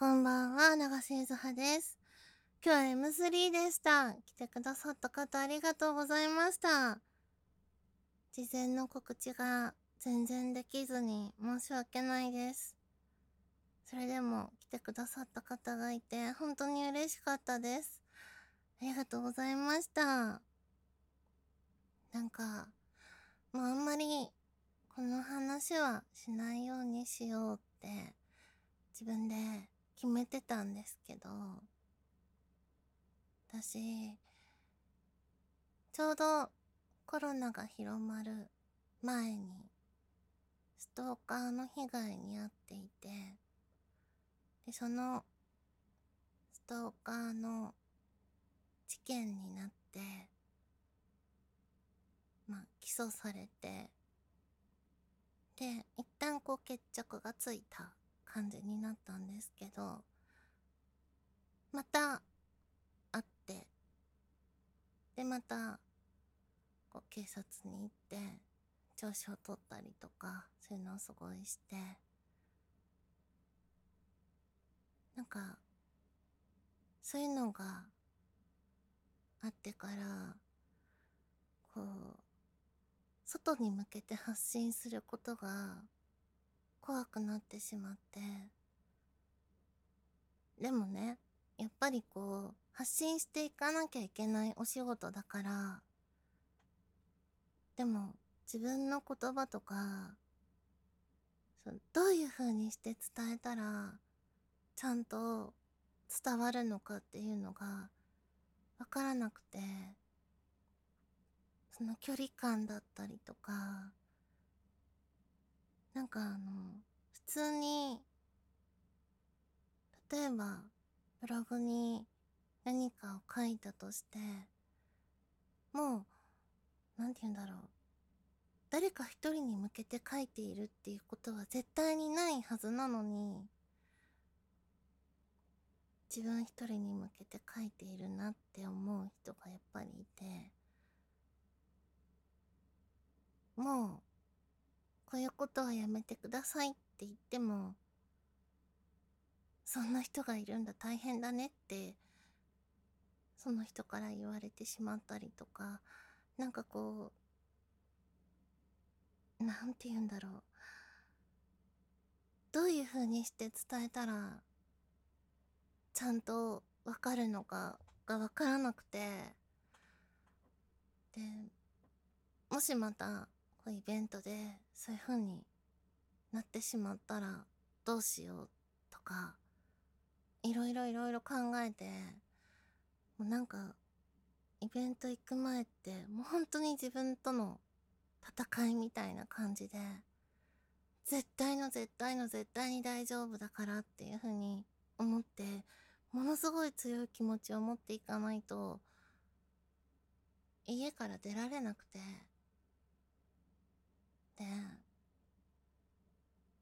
こんばんは、長瀬ゆずはです。今日は M3 でした。来てくださった方ありがとうございました。事前の告知が全然できずに申し訳ないです。それでも来てくださった方がいて本当に嬉しかったです。ありがとうございました。なんか、もうあんまりこの話はしないようにしようって自分で決めてたんですけど、私、ちょうどコロナが広まる前にストーカーの被害に遭っていて、で、そのストーカーの事件になって、まあ、起訴されて、で、一旦こう決着がついた感じになったんですけど、また会って、で、また、こう警察に行って、調子を取ったりとか、そういうのをすごいして、なんか、そういうのがあってから、こう、外に向けて発信することが怖くなってしまって。でもね、やっぱりこう、発信していかなきゃいけないお仕事だから、でも自分の言葉とか、そうどういう風にして伝えたら、ちゃんと伝わるのかっていうのがわからなくて、その距離感だったりとか、なんかあの、普通に、例えば、ブログに何かを書いたとして、もう、なんて言うんだろう。誰か一人に向けて書いているっていうことは絶対にないはずなのに、自分一人に向けて書いているなって思う人がやっぱりいて、もう、こういうことはやめてくださいって言っても、そんな人がいるんだ大変だねって、その人から言われてしまったりとか、なんかこう、なんて言うんだろう。どういう風にして伝えたら、ちゃんとわかるのかがわからなくて、で、もしまた、こうイベントでそういう風になってしまったらどうしようとか、いろいろいろいろ考えて、もうなんか、イベント行く前って、もう本当に自分との戦いみたいな感じで、絶対の絶対の絶対に大丈夫だからっていう風に思って、ものすごい強い気持ちを持っていかないと、家から出られなくて、で、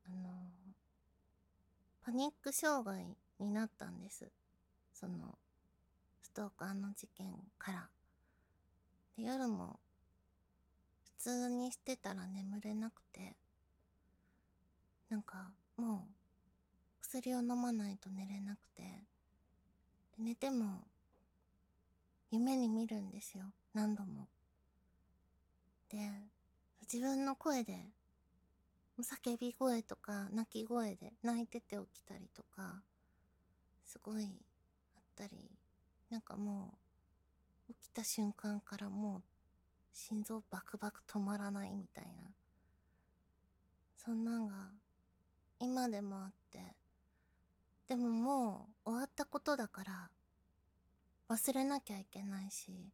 あの、パニック障害になったんです。その、ストーカーの事件から。で、夜も、普通にしてたら眠れなくて、なんか、もう、薬を飲まないと寝れなくて、寝ても、夢に見るんですよ。何度も。で、自分の声で、叫び声とか泣き声で泣いてて起きたりとか、すごいあったり、なんかもう、起きた瞬間からもう、心臓バクバク止まらないみたいな。そんなんが、今でもあって、でももう終わったことだから、忘れなきゃいけないし、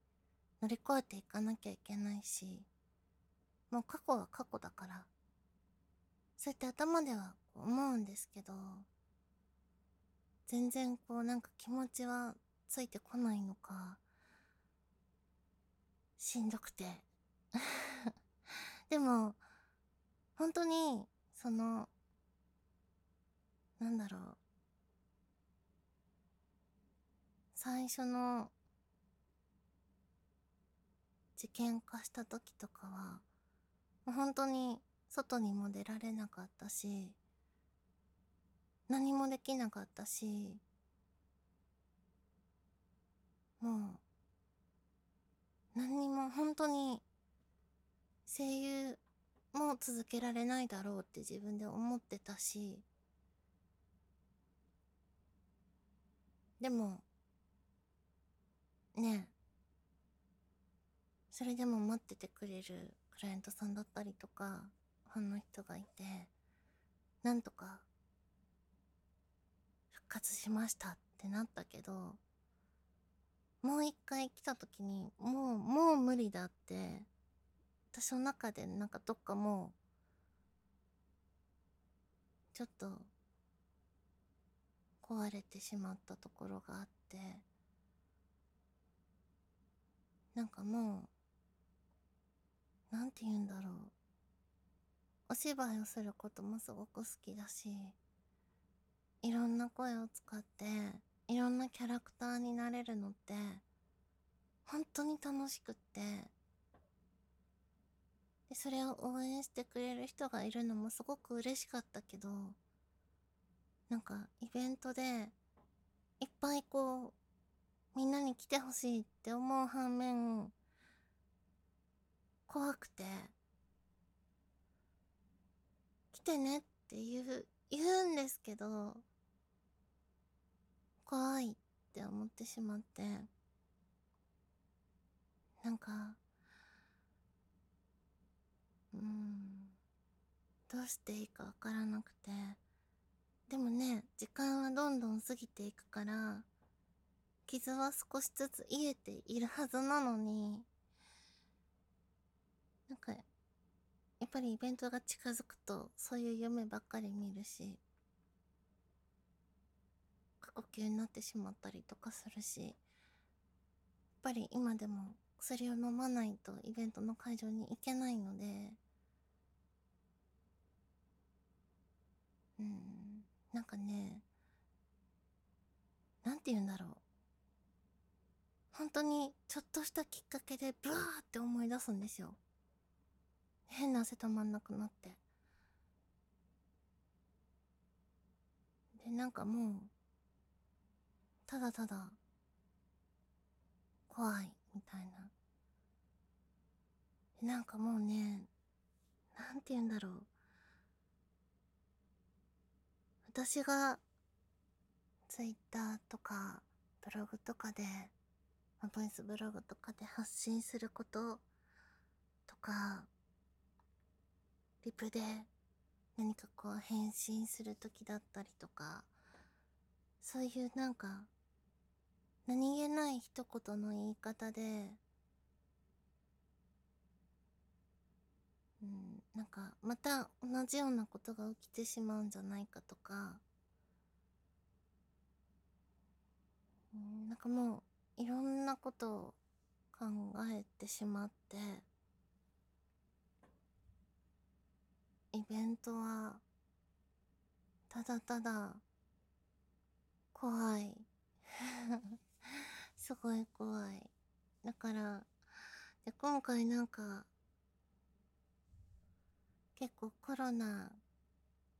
乗り越えていかなきゃいけないし、もう過去は過去だから、そうやって頭では思うんですけど、全然こうなんか気持ちはついてこないのか、しんどくて。でも、本当に、その、なんだろう。最初の事件化した時とかは、本当に外にも出られなかったし、何もできなかったし、もう、何にも本当に声優も続けられないだろうって自分で思ってたし、でも、ねえ、それでも待っててくれるクライアントさんだったりとか、ファンの人がいて、なんとか、復活しましたってなったけど、もう一回来た時に、もう、もう無理だって、私の中でなんかどっかもう、ちょっと、壊れてしまったところがあって、なんかもう、なんて言うんだろう。お芝居をすることもすごく好きだし、いろんな声を使って、いろんなキャラクターになれるのって、本当に楽しくって、で、それを応援してくれる人がいるのもすごく嬉しかったけど、なんかイベントで、いっぱいこう、みんなに来てほしいって思う反面、怖くて、来てねって言う、言うんですけど、怖いって思ってしまって、なんか、うん、どうしていいかわからなくて、でもね、時間はどんどん過ぎていくから、傷は少しずつ癒えているはずなのに、なんか、やっぱりイベントが近づくと、そういう夢ばっかり見るし、過呼吸になってしまったりとかするし、やっぱり今でも薬を飲まないとイベントの会場に行けないので、うん、なんかね、なんて言うんだろう。本当にちょっとしたきっかけでブワーって思い出すんですよ。変な汗止まんなくなって。で、なんかもう、ただただ、怖い、みたいな。なんかもうね、なんて言うんだろう。私が、ツイッターとか、ブログとかで、ボイスブログとかで発信することとか、リプで何かこう返信するときだったりとか、そういうなんか、何気ない一言の言い方で、うん、なんかまた同じようなことが起きてしまうんじゃないかとか、うん、なんかもういろんなことを考えてしまって、イベントは、ただただ、怖い。すごい怖い。だから、で、今回なんか、結構コロナ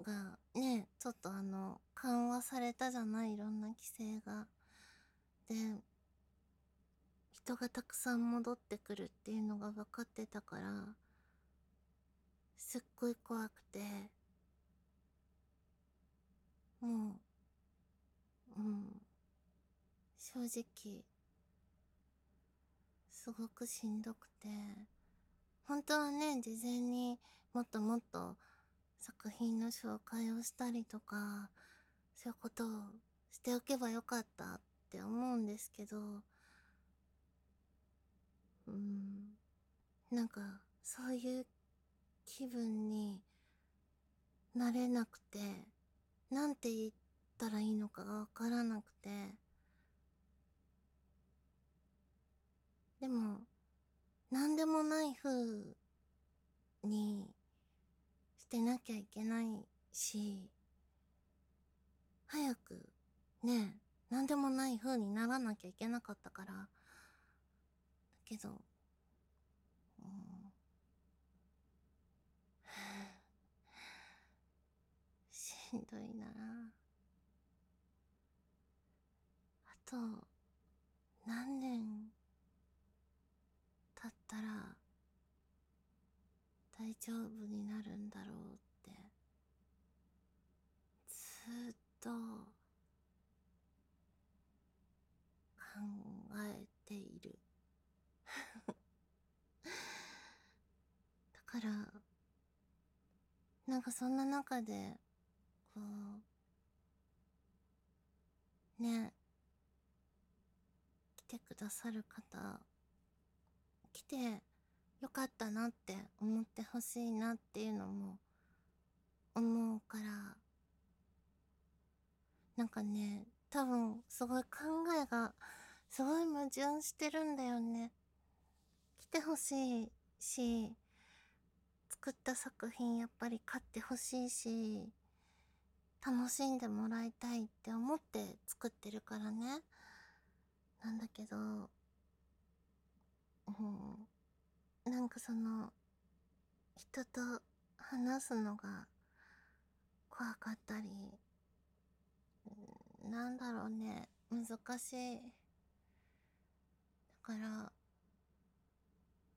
がね、ちょっとあの、緩和されたじゃないいろんな規制が。で、人がたくさん戻ってくるっていうのが分かってたから、すっごい怖くて、もう、うん、正直、すごくしんどくて、本当はね、事前にもっともっと作品の紹介をしたりとか、そういうことをしておけばよかったって思うんですけど、うん、なんか、そういう気分になれなくて、なんて言ったらいいのかがわからなくて、でも、なんでもない風にしてなきゃいけないし、早くね、なんでもない風にならなきゃいけなかったから、だけど、しんどいな。あと何年経ったら大丈夫になるんだろうってずっと考えている。だからなんかそんな中でこうね。来てくださる方来てよかったなって思ってほしいなっていうのも思うからなんかね多分すごい考えがすごい矛盾してるんだよね。来てほしいし作った作品やっぱり買ってほしいし楽しんでもらいたいって思って作ってるからね。なんだけどうんなんかその人と話すのが怖かったりなんだろうね難しい。だから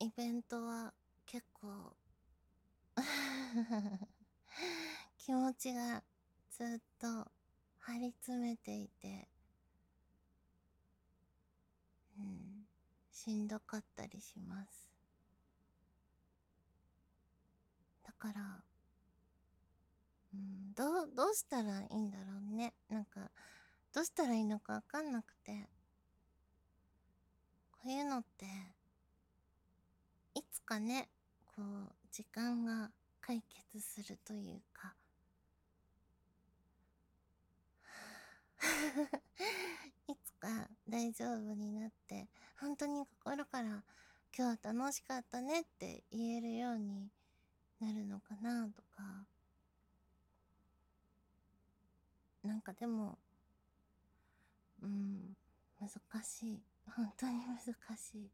イベントは結構 気持ちがずっと張り詰めていてうんしんどかったりします。だからうんどうどうしたらいいんだろうね。なんかどうしたらいいのかわかんなくて。こういうのっていつかねこう時間が解決するというかいつか大丈夫になって本当に心から今日は楽しかったねって言えるようになるのかなとか。なんかでもうん難しい。本当に難しい。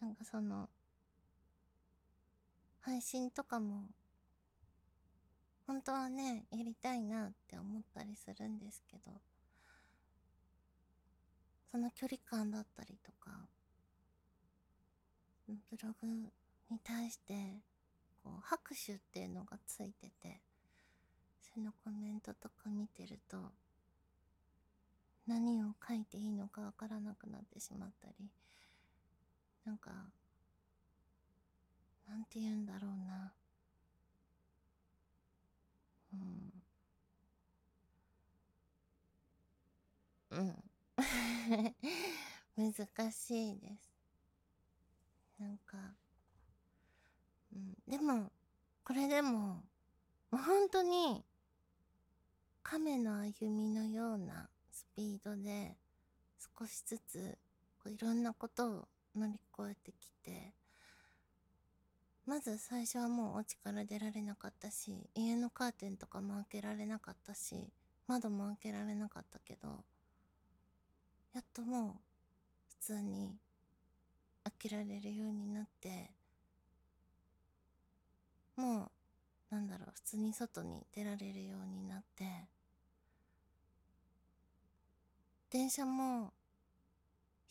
なんかその配信とかも本当はねやりたいなって思ったりするんですけど。その距離感だったりとかブログに対してこう拍手っていうのがついててそのコメントとか見てると何を書いていいのかわからなくなってしまったりなんかなんて言うんだろうな。うん。うん。難しいです。なんかうんでもこれでももう本当に亀の歩みのようなスピードで少しずつこういろんなことを乗り越えてきてまず最初はもうお家から出られなかったし家のカーテンとかも開けられなかったし窓も開けられなかったけどやっともう普通に開けられるようになってもうなんだろう普通に外に出られるようになって電車も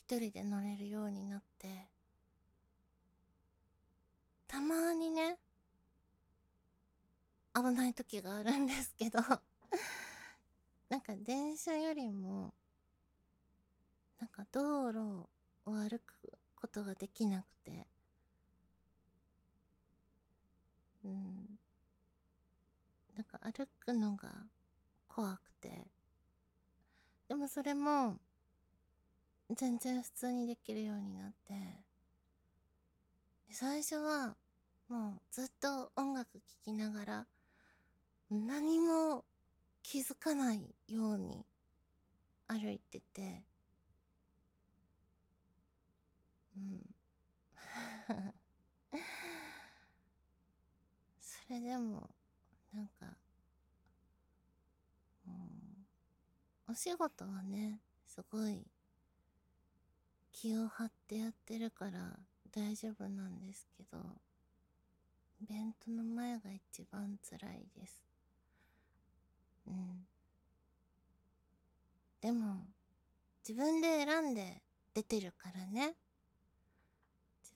一人で乗れるようになってたまにね危ない時があるんですけどなんか電車よりもなんか道路を歩くことができなくて。うん。なんか歩くのが怖くて。でもそれも全然普通にできるようになって。最初はもうずっと音楽聴きながら何も気づかないように歩いてて。うん。それでもなんかうんお仕事はねすごい気を張ってやってるから大丈夫なんですけどイベントの前が一番辛いです。うん。でも自分で選んで出てるからね。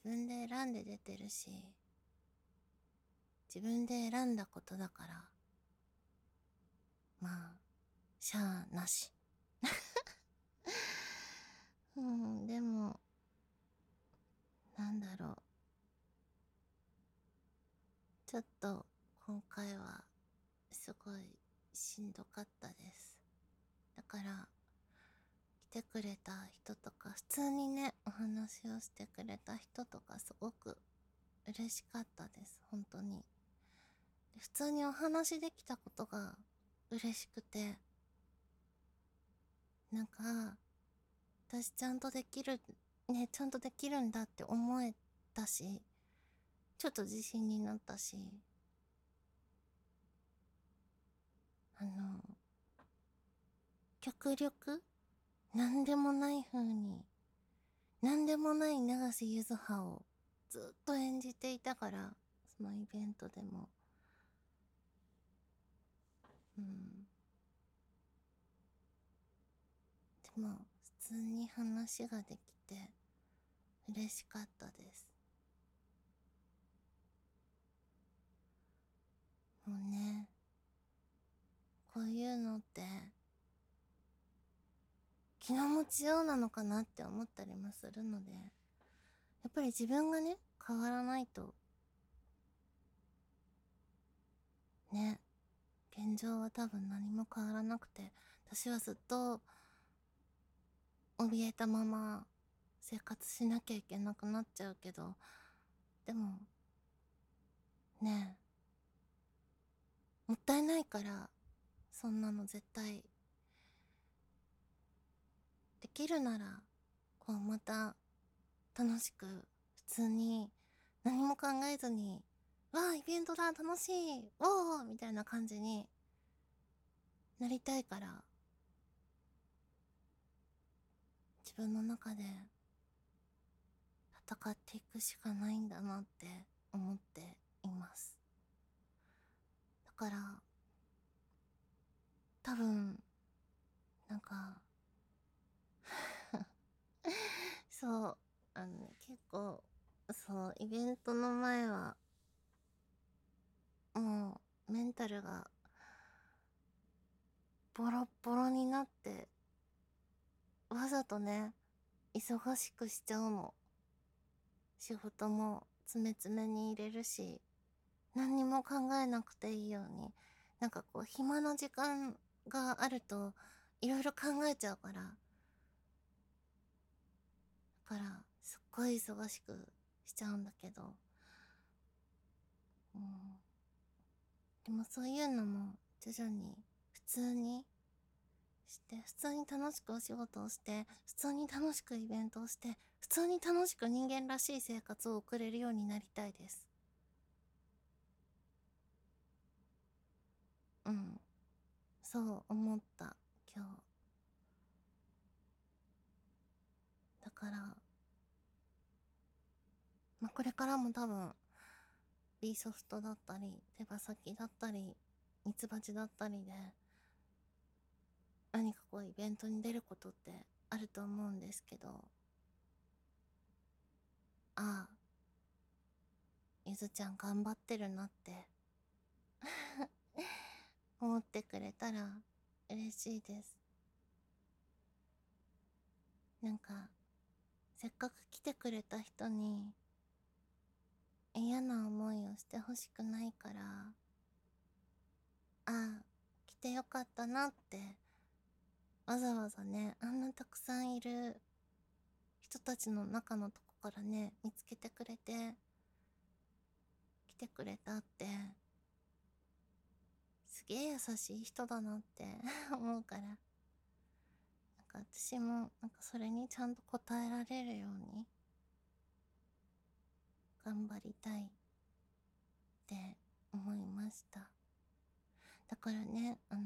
自分で選んで出てるし、自分で選んだことだから、まあ、しゃあなし。うん、でも、なんだろう。ちょっと今回はすごいしんどかったです。だから、来てくれた人とか、普通にね、お話をしてくれた人とかすごく嬉しかったです。本当に。普通にお話できたことが嬉しくて、なんか、私ちゃんとできる、ね、ちゃんとできるんだって思えたし、ちょっと自信になったし、あの、極力、なんでもない風に、なんでもない長瀬ゆずはをずっと演じていたから、そのイベントでも。うん。でも、普通に話ができて、嬉しかったです。もうね、こういうのって、気の持ちようなのかなって思ったりもするので、やっぱり自分がね、変わらないと、ね、現状は多分何も変わらなくて、私はずっと、怯えたまま生活しなきゃいけなくなっちゃうけど、でも、ねえ、もったいないから、そんなの絶対。できるなら、こうまた、楽しく、普通に、何も考えずに、わあ、イベントだ、楽しい、おーみたいな感じになりたいから、自分の中で戦っていくしかないんだなって思っています。だから、多分、なんか そう、あの、結構、そう、イベントの前は、もう、メンタルが、ボロボロになって、わざとね、忙しくしちゃうの。仕事も詰め詰めに入れるし、何にも考えなくていいように、なんかこう、暇な時間があると、いろいろ考えちゃうから。だから、ごい忙しくしちゃうんだけど。うん。でもそういうのも、徐々に、普通に、して、普通に楽しくお仕事をして、普通に楽しくイベントをして、普通に楽しく人間らしい生活を送れるようになりたいです。うん。そう思った今日だからまあこれからも多分 B ソフトだったり手羽先だったりミツバチだったりで何かこうイベントに出ることってあると思うんですけどああゆずちゃん頑張ってるなって 思ってくれたら嬉しいです。なんか、せっかく来てくれた人に嫌な思いをしてほしくないから、ああ、来てよかったなって、わざわざね、あんなたくさんいる人たちの中のとこからね、見つけてくれて、来てくれたってすげえ優しい人だなって 思うから、なんか私もなんかそれにちゃんと応えられるように、頑張りたいって思いました。だからね、あの、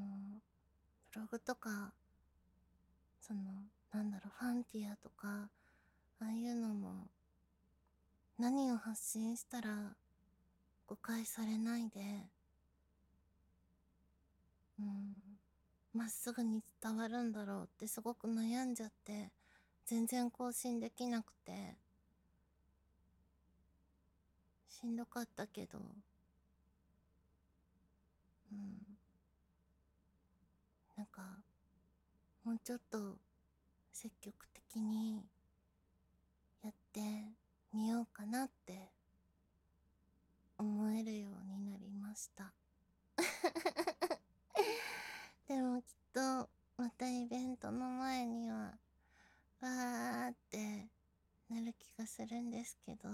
ブログとか、その、なんだろう、ファンティアとか、ああいうのも、何を発信したら誤解されないで、うん。まっすぐに伝わるんだろうってすごく悩んじゃって全然更新できなくてしんどかったけど。うん。なんかもうちょっと積極的にやってみようかなって思えるようになりました。でもきっとまたイベントの前にはわーってなる気がするんですけど。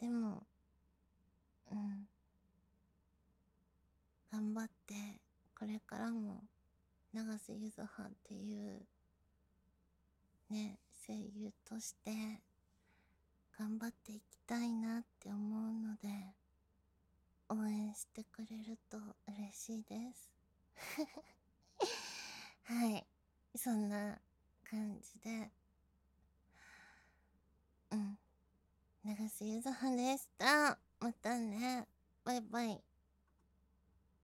でもうん。頑張ってこれからも永瀬ゆずはっていうね声優として頑張っていきたいなって思うので応援してくれると嬉しいです。はい。そんな感じで。うん。長瀬ゆずはでした。またね。バイバイ。